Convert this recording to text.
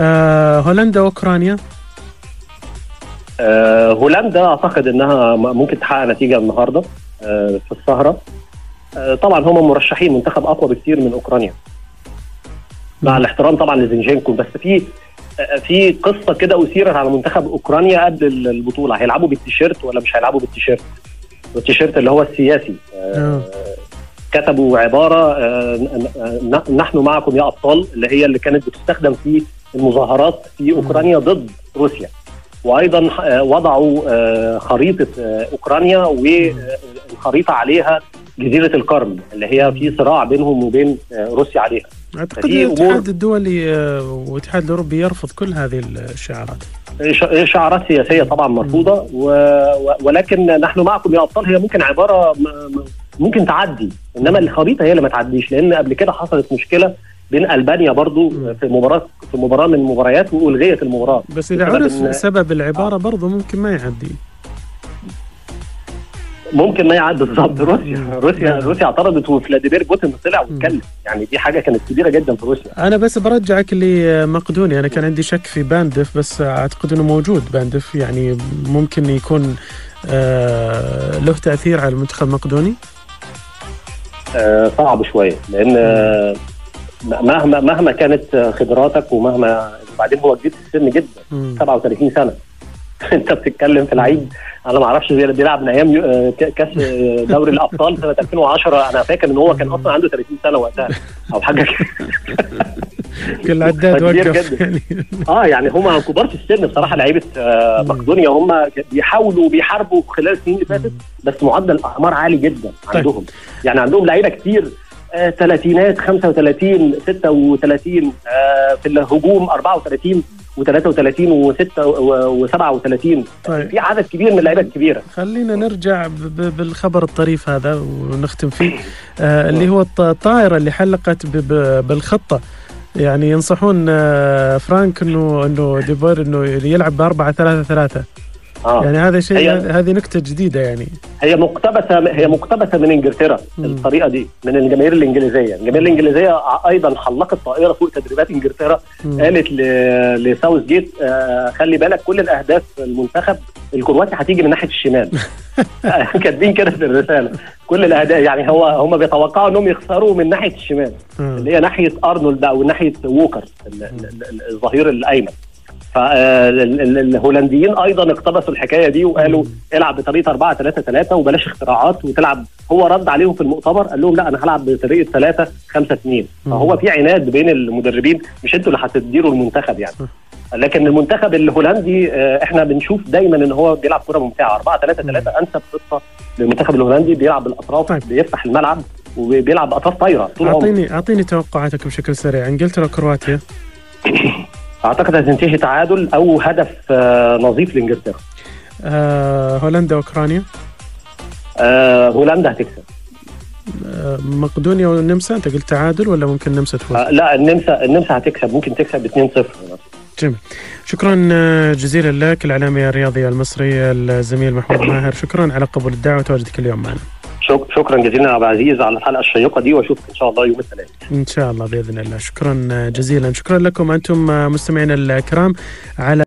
آه هولندا وأوكرانيا؟ آه هولندا أعتقد إنها ممكن تحقق نتيجة النهارده آه في السهرة. آه طبعا هم مرشحين منتخب أقوى بكتير من أوكرانيا. مع. الاحترام طبعا لزنجينكو بس في آه، في قصة كده أثيرت على منتخب أوكرانيا قبل ال- البطولة. هيلعبوا بالتيشيرت ولا مش هيلعبوا بالتيشيرت؟ والتيشيرت اللي هو السياسي. آه آه. كتبوا عبارة آه، نحن معكم يا أبطال اللي هي اللي كانت بتستخدم في المظاهرات في أوكرانيا ضد روسيا وأيضا آه، وضعوا آه، خريطة آه، أوكرانيا والخريطة عليها جزيرة القرم اللي هي في صراع بينهم وبين روسيا عليها أعتقد الاتحاد الدولي والاتحاد الأوروبي يرفض كل هذه الشعارات شعارات سياسية طبعا مرفوضة. ولكن نحن معكم يا أبطال هي ممكن عبارة ممكن تعدي إنما الخريطة هي اللي ما تعديش لأن قبل كده حصلت مشكلة بين ألبانيا برضو في مباراه في مباراة من المباريات وألغيت المباراة. بس إذا عرف سبب العبارة برضه ممكن ما يعدي. ممكن ما يعدي بالظبط روسيا. روسيا روسيا اعترضت وفلاديمير بوتين طلع واتكلم. يعني دي حاجة كانت كبيرة جدا في روسيا. أنا بس برجعك لمقدونيا أنا كان عندي شك في باندف بس أعتقد إنه موجود. باندف يعني ممكن يكون آه له تأثير على المنتخب المقدوني؟ آه، صعب شوية لأن آه، مهما مهما كانت خبراتك ومهما وبعدين هو كبير في السن جدا مم. 37 سنة انت بتتكلم في لعيب أنا ما أعرفش زي اللي بيلعب من أيام كأس دوري الأبطال سنة 2010 أنا فاكر إن هو كان أصلا عنده 30 سنة وقتها أو حاجة كده. كل عداد كبير وقف. يعني آه يعني هم كبار في السن بصراحة لعيبة آه،. مقدونيا هم بيحاولوا وبيحاربوا خلال السنين اللي فاتت بس معدل الأعمار عالي جدا طيب. عندهم يعني عندهم لعيبة كتير ثلاثينات 35 36 آه، في الهجوم 34 و33 و6 و37 طيب. في عدد كبير من اللعيبة الكبيرة. خلينا نرجع بالخبر الطريف هذا ونختم فيه آه اللي هو الط- الطائرة اللي حلقت ب- ب- بالخطة. يعني ينصحون آه فرانك انه إنه ديبور إنه يلعب ب 4 3 3 آه. يعني هذا شيء هي- هذه نكتة جديدة يعني. هي مقتبسة هي مقتبسة من إنجلترا مم. الطريقة دي من الجماهير الإنجليزية، الجماهير الإنجليزية أيضا حلقت طائرة فوق تدريبات إنجلترا. مم. قالت ل- لساوث جيت آه خلي بالك كل الأهداف المنتخب الكرواتي هتيجي من ناحية الشمال. كاتبين كده في الرسالة. كل الأهداف يعني هو هم بيتوقعوا إنهم يخسروا من ناحية الشمال آه. اللي هي ناحية أرنولد أو ناحية ووكر ال- ال- ال- الظهير الأيمن. فالهولنديين أيضا اقتبسوا الحكاية دي وقالوا العب بطريقة 4 3 3 وبلاش اختراعات وتلعب. هو رد عليهم في المؤتمر قال لهم لا أنا هلعب بطريقة 3 5 2 فهو في عناد بين المدربين مش أنتوا اللي هتديروا المنتخب يعني. لكن المنتخب الهولندي آه، إحنا بنشوف دايما إن هو بيلعب كرة ممتعة. 4 3 3 أنسب خطة للمنتخب الهولندي. بيلعب بالأطراف طيب. بيفتح الملعب وبيلعب باطراف طايرة طول اعطيني أعطيني توقعاتك بشكل سريع. إنجلترا كرواتيا؟ أعتقد هتنتهي تعادل أو هدف آه، نظيف لإنجلترا. آه هولندا وأوكرانيا؟ آه، هولندا هتكسب. مقدونيا والنمسا أنت قلت تعادل ولا ممكن النمسا تفوز؟ آه، لا النمسا النمسا هتكسب ممكن تكسب 2-0 جميل. شكرا جزيلا لك الإعلامي الرياضي المصري الزميل محمود ماهر. شكرا على قبول الدعوة وتواجدك اليوم معنا. شك- شكرا جزيلا يا عبد العزيز على الحلقة الشيقة دي وأشوفك إن شاء الله يوم الثلاثاء إن شاء الله بإذن الله. شكرا آه، جزيلا. شكرا لكم أنتم آه، مستمعينا الكرام على